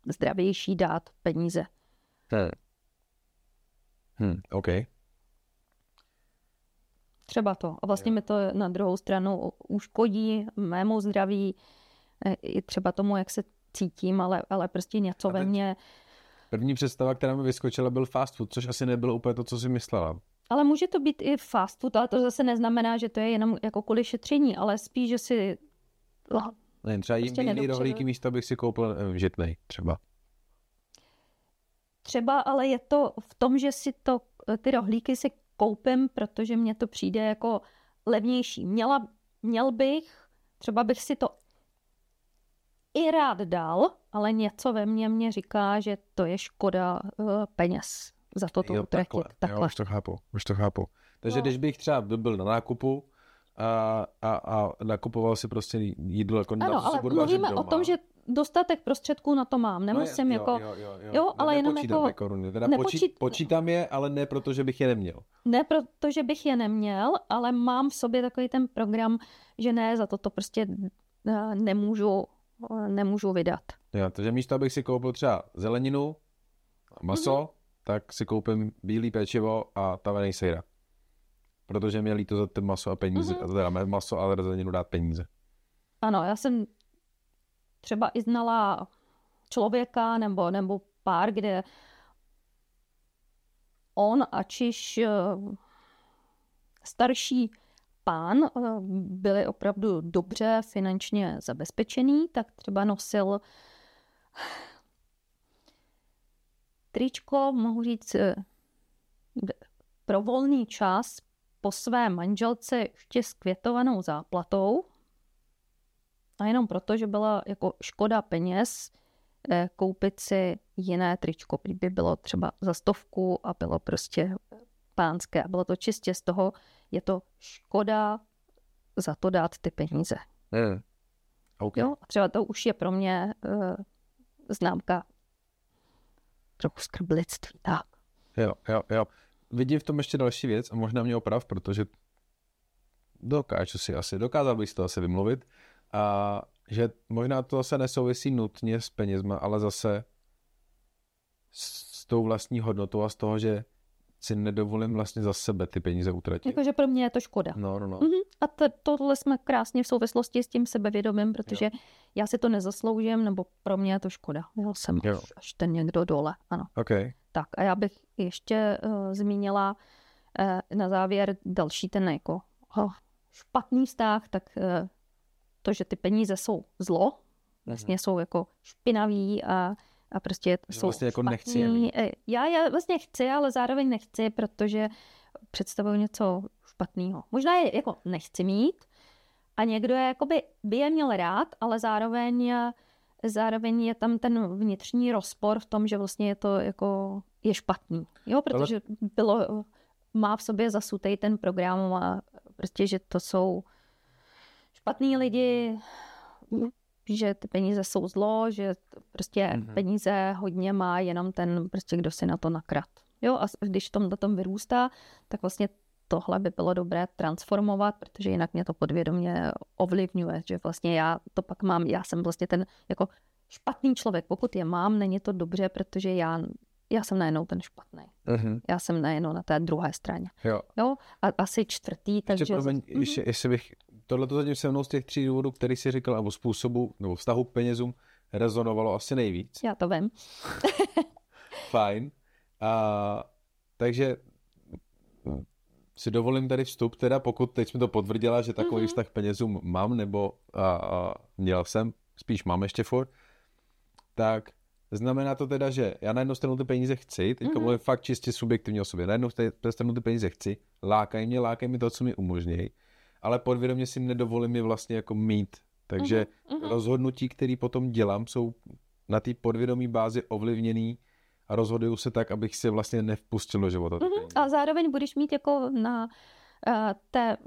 zdravější dát peníze. Hmm. Hmm, OK. Třeba to. A vlastně mi to na druhou stranu uškodí mému zdraví, eh, i třeba tomu, jak se cítím, ale, ale prostě něco ve mně. První představa, která mi vyskočila, byl fast food, což asi nebylo úplně to, co si myslela. Ale může to být i fast food, ale to zase neznamená, že to je jenom jako kvůli šetření, ale spíš, že si... Ne, třeba prostě jim rohlíky místo, abych si koupil eh, žitnej třeba. Třeba, ale je to v tom, že si to, ty rohlíky si koupím, protože mně to přijde jako levnější. Měla, měl bych, třeba bych si to i rád dal, ale něco ve mně mě říká, že to je škoda uh, peněz za to to utratit. Takhle. takhle. Jo, už to chápu, už to chápu. Takže no. když bych třeba byl na nákupu a, a, a nakupoval si prostě jídlo jako Ano, ale mluvíme o tom, že dostatek prostředků na to mám. Nemusím no, jako... Jo, jo, jo. jo ale jenom jako... koruny. Teda nepočít... počítám je, ale ne proto, že bych je neměl. Ne proto, že bych je neměl, ale mám v sobě takový ten program, že ne, za to to prostě eh, nemůžu, eh, nemůžu vydat. Jo, takže místo, abych si koupil třeba zeleninu, maso, mm-hmm. Tak si koupím bílý pečivo a tavený sejra. Protože mě líto za ten maso a peníze, mm-hmm. teda maso a zeleninu dát peníze. Ano, já jsem třeba i znala člověka nebo, nebo pár, kde on, ačiž eh, starší pán eh, byli opravdu dobře finančně zabezpečený, tak třeba nosil tričko, mohu říct, eh, pro volný čas po své manželce ještě s květovanou záplatou, a jenom proto, že byla jako škoda peněz eh, koupit si jiné tričko, by bylo třeba za stovku a bylo prostě pánské a bylo to čistě z toho, je to škoda za to dát ty peníze. Mm. Okay. Jo? A třeba to už je pro mě uh, známka trochu skrblictví. Tak. Jo, jo, jo. Vidím v tom ještě další věc a možná mě oprav, protože dokážu si asi, dokázal bych si to asi vymluvit, a že možná to zase nesouvisí nutně s penězma, ale zase s tou vlastní hodnotou a z toho, že si nedovolím vlastně za sebe ty peníze utratit. Jakože pro mě je to škoda. No, no, no. Uh-huh. A to, tohle jsme krásně v souvislosti s tím sebevědomím, protože jo. já si to nezasloužím, nebo pro mě je to škoda. Já jsem jo. až, až ten někdo dole, ano. Okay. Tak a já bych ještě uh, zmínila uh, na závěr další ten jako oh, špatný vztah, tak uh, to, že ty peníze jsou zlo, vlastně mm-hmm. jsou jako špinaví a, a prostě že jsou vlastně jako špatný. nechci Já, já vlastně chci, ale zároveň nechci, protože představují něco špatného. Možná je jako nechci mít a někdo je jakoby by je měl rád, ale zároveň zároveň je tam ten vnitřní rozpor v tom, že vlastně je to jako je špatný. Jo, protože bylo, má v sobě zasutej ten program a prostě, že to jsou špatný lidi, že ty peníze jsou zlo, že prostě mm-hmm. peníze hodně má jenom ten, prostě kdo si na to nakrad. Jo, a když tom na tom vyrůstá, tak vlastně tohle by bylo dobré transformovat, protože jinak mě to podvědomě ovlivňuje, že vlastně já to pak mám, já jsem vlastně ten jako špatný člověk. Pokud je mám, není to dobře, protože já já jsem najednou ten špatný. Uh-huh. Já jsem najednou na té druhé straně. Jo. Jo, a asi čtvrtý, takže... Ještě, promiň, Mhm. ještě, ještě bych, tohle to zatím se mnou z těch tří důvodů, který si říkal, nebo způsobu, nebo vztahu k penězům, rezonovalo asi nejvíc. Já to vím. Fajn. A, takže si dovolím tady vstup, teda pokud teď jsme to potvrdila, že takový Mhm. vztah k penězům mám, nebo a, a, měl jsem, spíš mám ještě furt, tak znamená to teda, že já na jednu stranu ty peníze chci, teďka Mhm. mluvím fakt čistě subjektivně o sobě, na jednu st- stranu ty peníze chci, lákají mě, lákají mi to, co mi umožnějí, ale podvědomě si nedovolím je vlastně jako mít. Takže Mhm, mhm. rozhodnutí, které potom dělám, jsou na té podvědomí bázi ovlivněný a rozhoduju se tak, abych si vlastně nevpustil do života. Mhm. peníze. A zároveň budeš mít jako na uh, té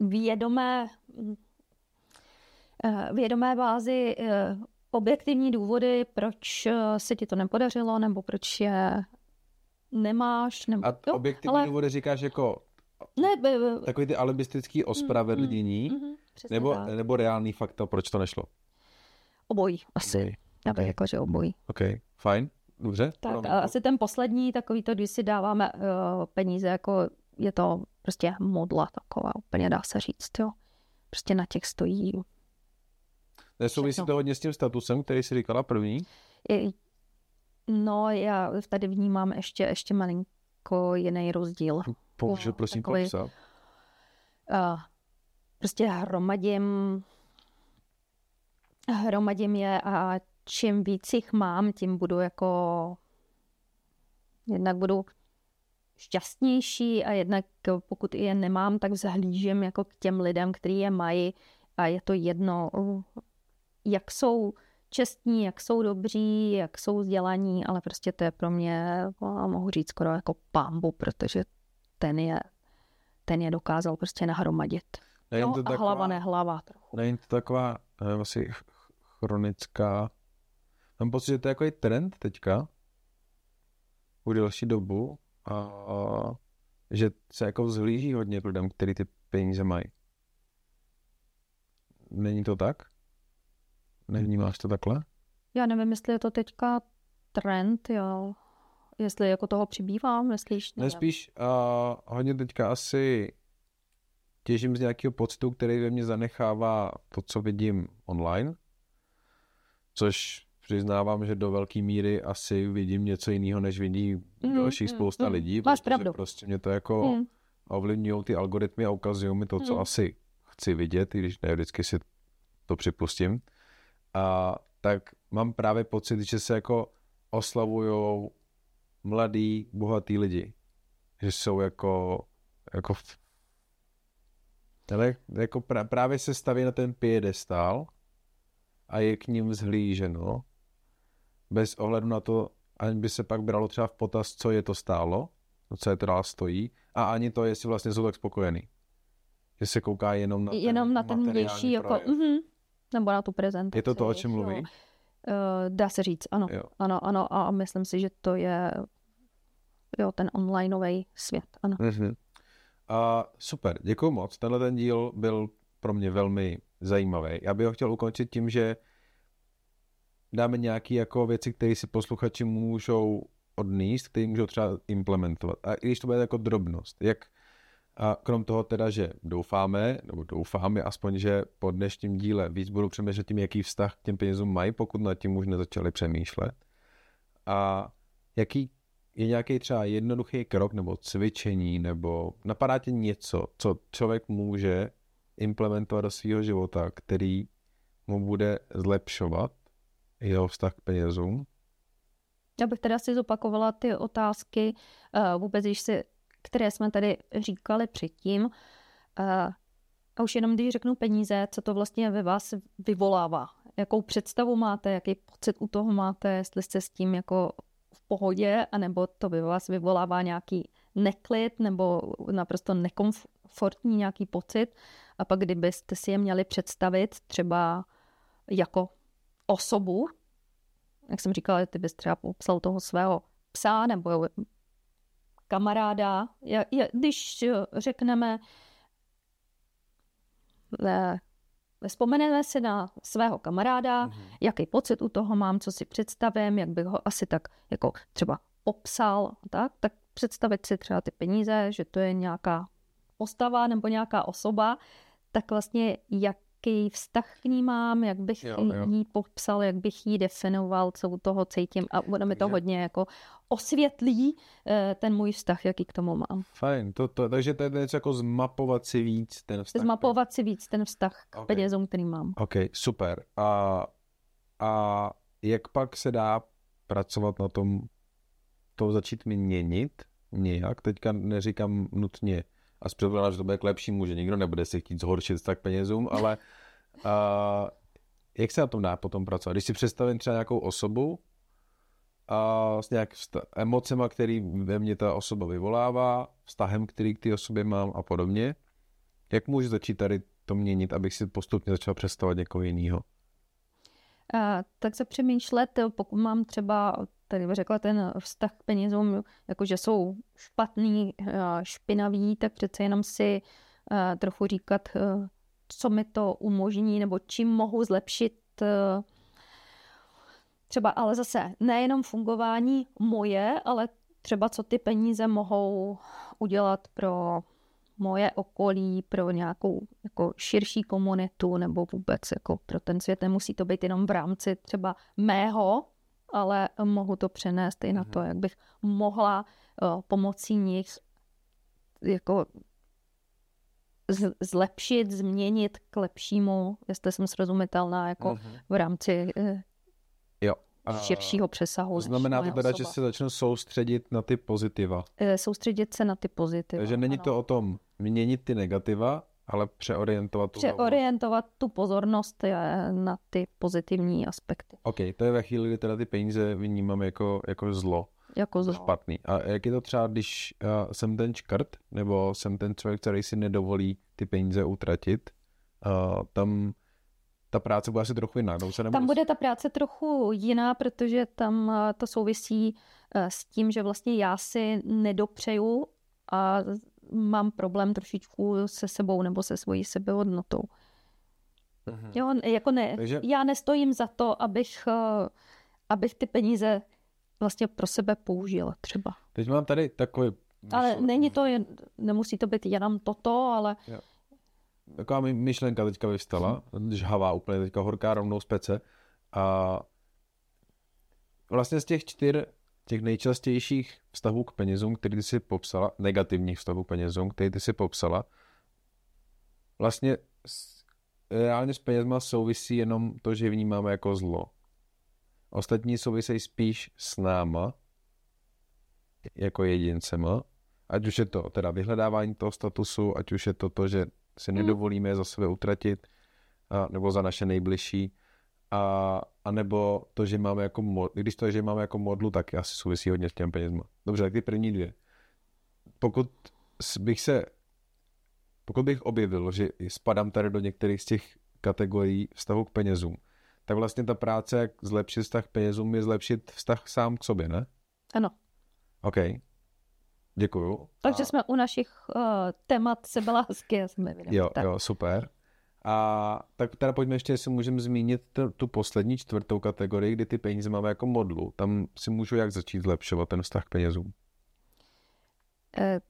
vědomé, uh, vědomé bázi uh, objektivní důvody, proč uh, se ti to nepodařilo, nebo proč je nemáš. Nebo, A jo, objektivní ale- důvody říkáš jako Ne, b, b, takový ty alibistický ospravedlnění, mhm, přesně nebo, tak. nebo reálný fakta, proč to nešlo. Obojí asi. Obojí. Já bych Ok. jako, že obojí. OK, fajn, dobře. Tak promiň. a asi ten poslední, takový to, když si dáváme uh, peníze, jako je to prostě modla taková, úplně dá se říct, jo. Prostě na těch stojí. Nesouvisí to hodně s tím statusem, který jsi říkala první? I, no, já tady vnímám ještě, ještě malinko jiný rozdíl. Můžu Jo, prosím takový- popsat. Uh, prostě hromadím hromadím je a čím víc jich mám, tím budu jako jednak budu šťastnější a jednak pokud je nemám, tak vzhlížím jako k těm lidem, kteří je mají a je to jedno, jak jsou čestní, jak jsou dobří, jak jsou vzdělaní, ale prostě to je pro mě, no, mohu říct skoro jako pambu, protože ten je, ten je dokázal prostě nahromadit. Nejen No, to a taková, hlava nehlava trochu. Není to taková asi ch- chronická... Mám pocit, že to je jako trend teďka. U delší dobu. A, a že se jako vzhlíží hodně k lidem, který ty peníze mají. Není to tak? Nevnímáš to takhle? Já nevím, jestli je to teďka trend, jo. Jestli jako toho přibývá, myslíš? Ne, spíš uh, hodně teďka asi těžím z nějakého pocitu, který ve mně zanechává to, co vidím online, což přiznávám, že do velké míry asi vidím něco jiného, než vidí Mhm, dalších mhm, spousta mhm. lidí. Máš pravdu. Prostě mě to jako Hmm. ovlivňují ty algoritmy a ukazují mi to, co Hmm. asi chci vidět, i když ne vždycky si to připustím. A tak mám právě pocit, že se jako oslavujou mladí, bohatý lidi. Že jsou jako, jako, ale jako pra, právě se staví na ten piedestál a je k ním zhlíženo bez ohledu na to, ani by se pak bralo třeba v potaz, co je to stálo, no, co je to dál stojí, a ani to, jestli vlastně jsou tak spokojený. Že se kouká jenom na ten, Jenom na ten vnější, jako, mhm, nebo na tu prezentaci. Je to to, o čem jo. mluví? Eh, dá se říct, ano. Jo. Ano, ano, a myslím si, že to je jo, ten onlineový svět, ano. Mhm. A super, děkuji moc. Tenhle ten díl byl pro mě velmi zajímavý. Já bych ho chtěl ukončit tím, že dáme nějaké jako věci, které si posluchači můžou odníst, které můžou třeba implementovat. A i když to bude jako drobnost, jak a krom toho teda, že doufáme, nebo doufáme aspoň, že po dnešním díle víc budou přemýšlet tím, jaký vztah k těm penězům mají, pokud nad tím už nezačali přemýšlet. A jaký je nějaký třeba jednoduchý krok nebo cvičení, nebo napadá tě něco, co člověk může implementovat do svého života, který mu bude zlepšovat jeho vztah k penězům? Já bych teda si zopakovala ty otázky, uh, vůbec, když si, které jsme tady říkali předtím. Uh, a už jenom když řeknu peníze, co to vlastně ve vás vyvolává. Jakou představu máte, jaký pocit u toho máte, jestli jste s tím jako v pohodě, anebo to ve vás vyvolává nějaký neklid nebo naprosto nekomfortní nějaký pocit. A pak kdybyste si je měli představit třeba jako osobu, jak jsem říkala, ty bys třeba popsal toho svého psa nebo kamaráda. Je, je, když řekneme, ne, vzpomeneme si na svého kamaráda, Mhm. jaký pocit u toho mám, co si představím, jak bych ho asi tak jako třeba popsal, tak, tak představit si třeba ty peníze, že to je nějaká postava nebo nějaká osoba, tak vlastně jaký vztah k ní mám, jak bych jo, jo. jí popsal, jak bych jí definoval, co u toho cítím a ono mi to hodně jako osvětlí eh, ten můj vztah, jaký k tomu mám. Fajn, to, to, takže to je něco jako zmapovat si víc ten vztah. Zmapovat si víc ten vztah k okay. penězům, který mám. Ok, super. A, a jak pak se dá pracovat na tom, to začít měnit nějak? Teďka neříkám nutně a s že to bude k lepšímu, že nikdo nebude si chtít zhoršit tak penězům, ale a, jak se na tom dá potom pracovat? Když si představím třeba nějakou osobu a s nějak vsta- emocema, který ve mně ta osoba vyvolává, vztahem, který k té osobě mám a podobně, jak můžu začít tady to měnit, abych si postupně začal představovat někoho jiného? tak se přemýšlet, pokud mám třeba tady by řekla ten vztah k penězům, jakože jsou špatný, špinavý, tak přece jenom si trochu říkat, co mi to umožní, nebo čím mohu zlepšit třeba ale zase nejenom fungování moje, ale třeba co ty peníze mohou udělat pro moje okolí, pro nějakou jako širší komunitu nebo vůbec jako pro ten svět. Nemusí to být jenom v rámci třeba mého ale mohu to přenést i na to, mhm. jak bych mohla uh, pomocí nich jako zlepšit, změnit k lepšímu, jestli jsem srozumitelná, jako uh-huh. v rámci uh, jo. A širšího přesahu. Znamená to teda, osoba. že se začnu soustředit na ty pozitiva. Uh, soustředit se na ty pozitiva. Takže není ano. to o tom měnit ty negativa, ale přeorientovat tu Přeorientovat tu pozornost na ty pozitivní aspekty. OK, to je ve chvíli, kdy teda ty peníze vnímám jako, jako zlo. Jako zlo. Špatný. A jak je to třeba, když uh, jsem ten škrt, nebo jsem ten člověk, který si nedovolí ty peníze utratit, uh, tam ta práce bude asi trochu jiná. Se Tam bude ta práce trochu jiná, protože tam uh, to souvisí s tím, že vlastně já si nedopřeju a mám problém trošičku se sebou nebo se svojí sebehodnotou. Mhm. Jo, jako ne, Takže... já nestojím za to, abych, eh, abych ty peníze vlastně pro sebe použila třeba. Teď mám tady takový... Ale není to, jen, nemusí to být jenom toto, ale... Jo. Taková myšlenka teďka vyvstala, žhavá úplně, teďka horká rovnou z pece. A vlastně z těch čtyř těch nejčastějších vztahů k penězům, který ty si popsala, negativních vztahů k penězům, který ty si popsala, vlastně s, reálně s penězma souvisí jenom to, že vnímáme jako zlo. Ostatní souvisejí spíš s náma, jako jedincema, ať už je to teda vyhledávání toho statusu, ať už je to to, že si hmm. nedovolíme za sebe utratit, a, nebo za naše nejbližší, a, a nebo to, že máme jako mod, když to, že máme jako modlu, tak asi souvisí hodně s těmi penězma. Dobře, tak ty první dvě. Pokud bych se, pokud bych objevil, že spadám tady do některých z těch kategorií vztahu k penězům, tak vlastně ta práce, jak zlepšit vztah k penězům, je zlepšit vztah sám k sobě, ne? Ano. OK. Děkuju. Takže a... jsme u našich uh, témat sebelásky, já jsem Jo, tak. jo, super. A tak teda pojďme ještě, jestli můžeme zmínit tu, tu poslední čtvrtou kategorii, kdy ty peníze máme jako modlu. Tam si můžu jak začít zlepšovat ten vztah k penězům? Eh,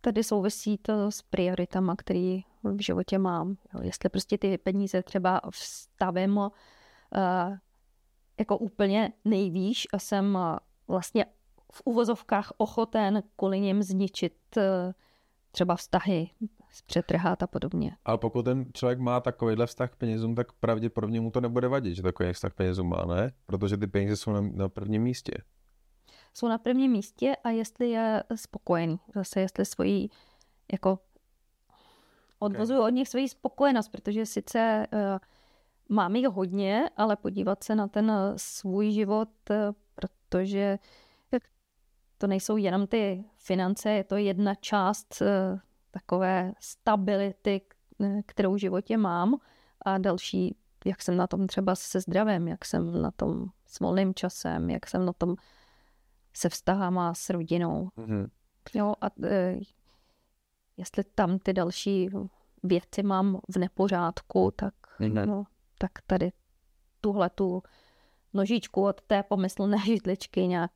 tady souvisí to s prioritama, které v životě mám. Jestli prostě ty peníze třeba vstavím uh, jako úplně nejvýš a jsem uh, vlastně v uvozovkách ochoten kvůli něm zničit třeba vztahy, přetrhat a podobně. Ale pokud ten člověk má takovýhle vztah k penězům, tak pravděpodobně mu to nebude vadit, že takový vztah k penězům má, ne? Protože ty peníze jsou na, na prvním místě. Jsou na prvním místě a jestli je spokojený. Zase jestli svoji jako odvozuju okay. od nich svoji spokojenost, protože sice uh, mám jich hodně, ale podívat se na ten uh, svůj život, uh, protože to nejsou jenom ty finance, je to jedna část uh, takové stability, kterou v životě mám a další, jak jsem na tom třeba se zdravím, jak jsem na tom s volným časem, jak jsem na tom se vztahama s rodinou. Mm-hmm. Jo, a e, jestli tam ty další věci mám v nepořádku, tak, mm-hmm. no, tak tady tuhle tu nožičku od té pomyslné židličky nějak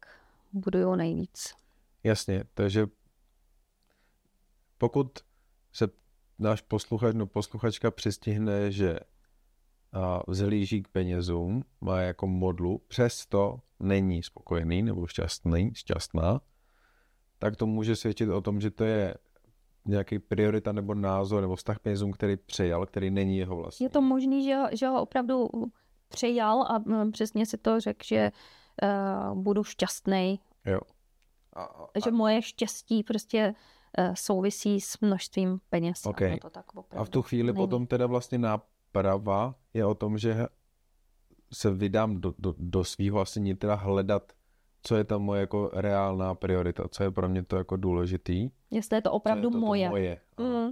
budují nejvíc. Jasně, takže pokud se náš posluchač no posluchačka přistihne, že a vzhlíží k penězům, má jako modlu, přesto není spokojený nebo šťastný, šťastná, tak to může svědčit o tom, že to je nějaký priorita nebo názor nebo vztah penězům, který přejal, který není jeho vlastní. Je to možný, že, že ho opravdu přejal a přesně si to řekl, že uh, budu šťastný. Jo. A, a, že moje štěstí prostě souvisí s množstvím peněz. Okay. A, to tak a v tu chvíli není. potom teda vlastně náprava je o tom, že se vydám do, do, do svého asi nitra hledat co je tam moje jako reálná priorita, co je pro mě to jako důležitý. Jestli je to opravdu je to moje. To moje. Mm.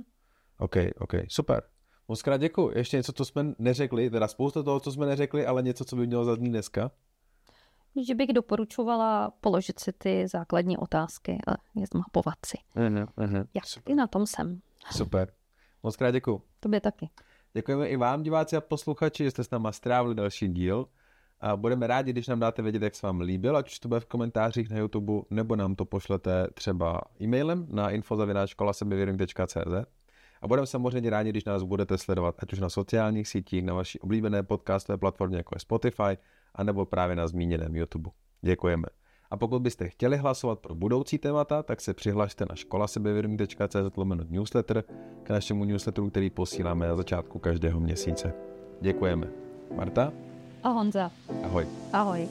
OK, OK, super. Moc krát děkuji. Ještě něco, co jsme neřekli, teda spousta toho, co jsme neřekli, ale něco, co by mělo zaznít dneska. Že bych doporučovala položit si ty základní otázky a je zmapovat si. Uh-huh. Jak Super. i na tom jsem. Super. Moc krát děkuji. Tobě taky. Děkujeme i vám, diváci a posluchači, že jste s náma strávili další díl. A budeme rádi, když nám dáte vědět, jak se vám líbil, ať už to bude v komentářích na YouTube, nebo nám to pošlete třeba e-mailem na infozavináčkolasebevědomí.cz. A budeme samozřejmě rádi, když nás budete sledovat, ať už na sociálních sítích, na vaší oblíbené podcastové platformě, jako je Spotify, anebo právě na zmíněném YouTube. Děkujeme. A pokud byste chtěli hlasovat pro budoucí témata, tak se přihlašte na školasebevědomí.cz newsletter k našemu newsletteru, který posíláme na začátku každého měsíce. Děkujeme. Marta? A Honza. Ahoj. Ahoj.